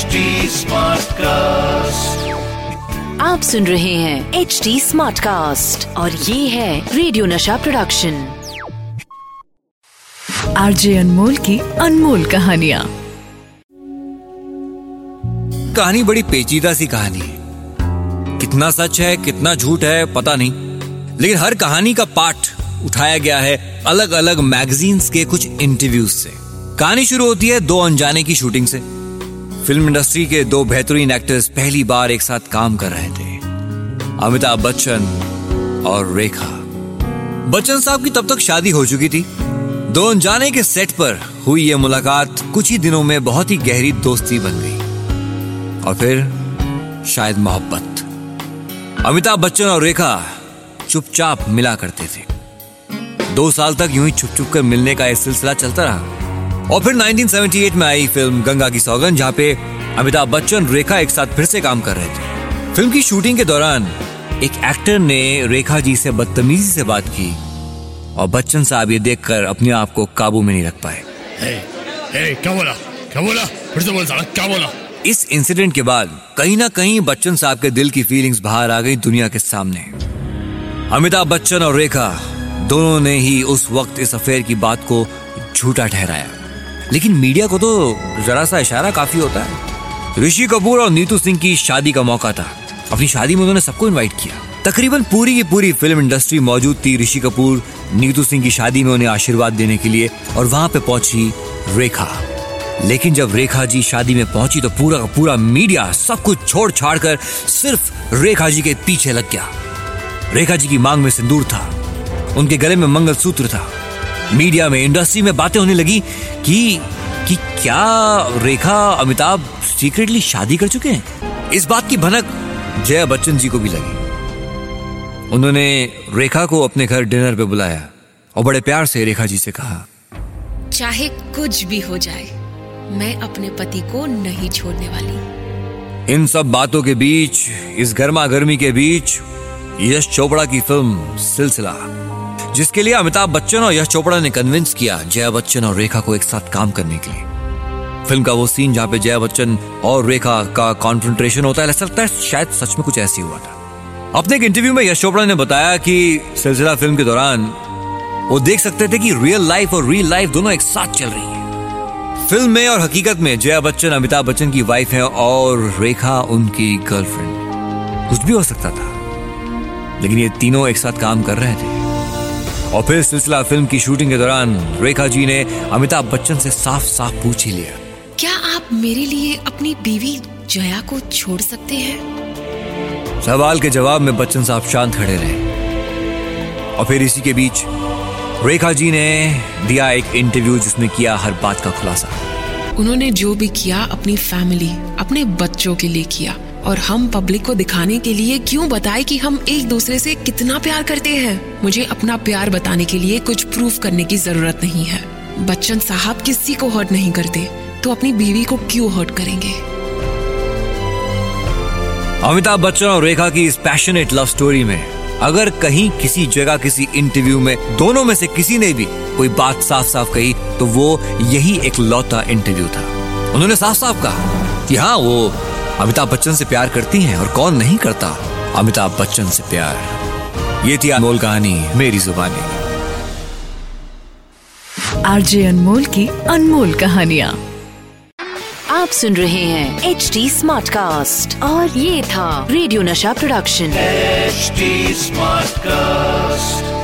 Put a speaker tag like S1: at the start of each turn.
S1: HD cast
S2: आप सुन रहे हैं एच डी स्मार्ट कास्ट और ये है रेडियो नशा प्रोडक्शन आरजे अनमोल की अनमोल कहानिया।
S3: कहानी बड़ी पेचीदा सी कहानी है। कितना सच है कितना झूठ है पता नहीं। लेकिन हर कहानी का पार्ट उठाया गया है अलग अलग मैगजीन्स के कुछ इंटरव्यूज़ से। कहानी शुरू होती है दो अनजाने की शूटिंग से। फ़िल्म इंडस्ट्री के दो बेहतरीन एक्टर्स पहली बार एक साथ काम कर रहे थे। अमिताभ बच्चन और रेखा। बच्चन साहब की तब तक शादी हो चुकी थी। दो अनजाने के सेट पर हुई ये मुलाकात कुछ ही दिनों में बहुत ही गहरी दोस्ती बन गई। और फिर शायद मोहब्बत। अमिताभ बच्चन और रेखा चुपचाप मिला करते थे। दो साल तक यूँ ही छुप छुप कर मिलने का यह सिलसिला चलता रहा। और फिर 1978 में आई फ़िल्म गंगा की सौगन जहाँ पे अमिताभ बच्चन रेखा एक साथ फिर से काम कर रहे थे। फ़िल्म की शूटिंग के दौरान एक एक्टर ने रेखा जी से बदतमीजी से बात की और बच्चन साहब ये देखकर अपने आप को काबू में नहीं रख पाए।
S4: क्या बोला? क्या बोला? फिर से बोल साला क्या बोला?
S3: इस इंसिडेंट के बाद कहीं ना कहीं बच्चन साहब के दिल की फीलिंग्स बाहर आ गई दुनिया के सामने। अमिताभ बच्चन और रेखा दोनों ने ही उस वक्त इस अफेयर की बात को झूठा ठहराया। लेकिन मीडिया को तो जरा सा इशारा काफ़ी होता है। ऋषि कपूर और नीतू सिंह की शादी का मौका था। अपनी शादी में उन्होंने सबको इनवाइट किया। तकरीबन पूरी की पूरी फ़िल्म इंडस्ट्री मौजूद थी ऋषि कपूर, नीतू सिंह की शादी में उन्हें आशीर्वाद देने के लिए और वहाँ पे पहुँची रेखा। लेकिन जब रेखा जी शादी में पहुँची तो पूरा का पूरा मीडिया सब कुछ छोड़ छाड़ कर सिर्फ़ रेखा जी के पीछे लग गया। रेखा जी की मांग में सिंदूर था। उनके गले में मंगलसूत्र था। मीडिया में इंडस्ट्री में बातें होने लगी कि कि क्या रेखा अमिताभ सीक्रेटली शादी कर चुके हैं? इस बात की भनक जया बच्चन जी को भी लगी। उन्होंने रेखा को अपने घर डिनर पे बुलाया और बड़े प्यार से रेखा जी से कहा
S5: चाहे कुछ भी हो जाए मैं अपने पति को नहीं छोड़ने वाली।
S3: इन सब बातों के बीच इस गर्मा गर्मी के बीच यश चोपड़ा की फ़िल्म सिलसिला। जिसके लिए अमिताभ बच्चन और यश चोपड़ा ने कन्विंस किया जया बच्चन और रेखा को एक साथ काम करने के लिए। फ़िल्म का वो सीन जहाँ पे जया बच्चन और रेखा का कॉन्फ्रेंट्रेशन होता है, ऐसा लगता है शायद सच में कुछ ऐसी हुआ था। अपने एक इंटरव्यू में यश चोपड़ा ने बताया कि सिलसिला फ़िल्म के दौरान वो देख सकते थे कि रियल लाइफ और रियल लाइफ दोनों एक साथ चल रही है। फ़िल्म में और हकीकत में जया बच्चन, अमिताभ बच्चन की वाइफ है और रेखा उनकी गर्लफ्रेंड कुछ भी हो सकता था, लेकिन ये तीनों एक साथ काम कर रहे थे। और फिर सिलसिला फ़िल्म की शूटिंग के दौरान रेखा जी ने अमिताभ बच्चन से साफ़ साफ़ पूछ ही लिया।
S5: क्या आप मेरे लिए अपनी बीवी जया को छोड़ सकते हैं?
S3: सवाल के जवाब में बच्चन साहब शांत खड़े रहे। और फिर इसी के बीच रेखा जी ने दिया एक इंटरव्यू जिसमें किया हर बात का खुलासा।
S5: उन्होंने जो भी किया अपनी फैमिली अपने बच्चों के लिए किया। और हम पब्लिक को दिखाने के लिए क्यों बताए कि हम एक दूसरे से कितना प्यार करते हैं? मुझे अपना प्यार बताने के लिए कुछ प्रूफ करने की ज़रूरत नहीं है। बच्चन साहब किसी को हर्ट नहीं करते तो अपनी बीवी को क्यों हर्ट करेंगे?
S3: अमिताभ बच्चन और रेखा की इस पैशनेट लव स्टोरी में, अगर कहीं किसी जगह, किसी इंटरव्यू में दोनों में से किसी ने भी कोई बात साफ़ साफ़ कही तो वो यही एक लौता इंटरव्यू था। उन्होंने साफ़ साफ़ कहा कि हाँ वो अमिताभ बच्चन से प्यार करती हैं और कौन नहीं करता? अमिताभ बच्चन से प्यार। ये थी अनमोल कहानी मेरी जुबानी।
S2: आरजे अनमोल की अनमोल कहानियाँ। आप सुन रहे हैं एच डी स्मार्ट कास्ट और ये था रेडियो नशा प्रोडक्शन।
S1: HD smart Smartcast.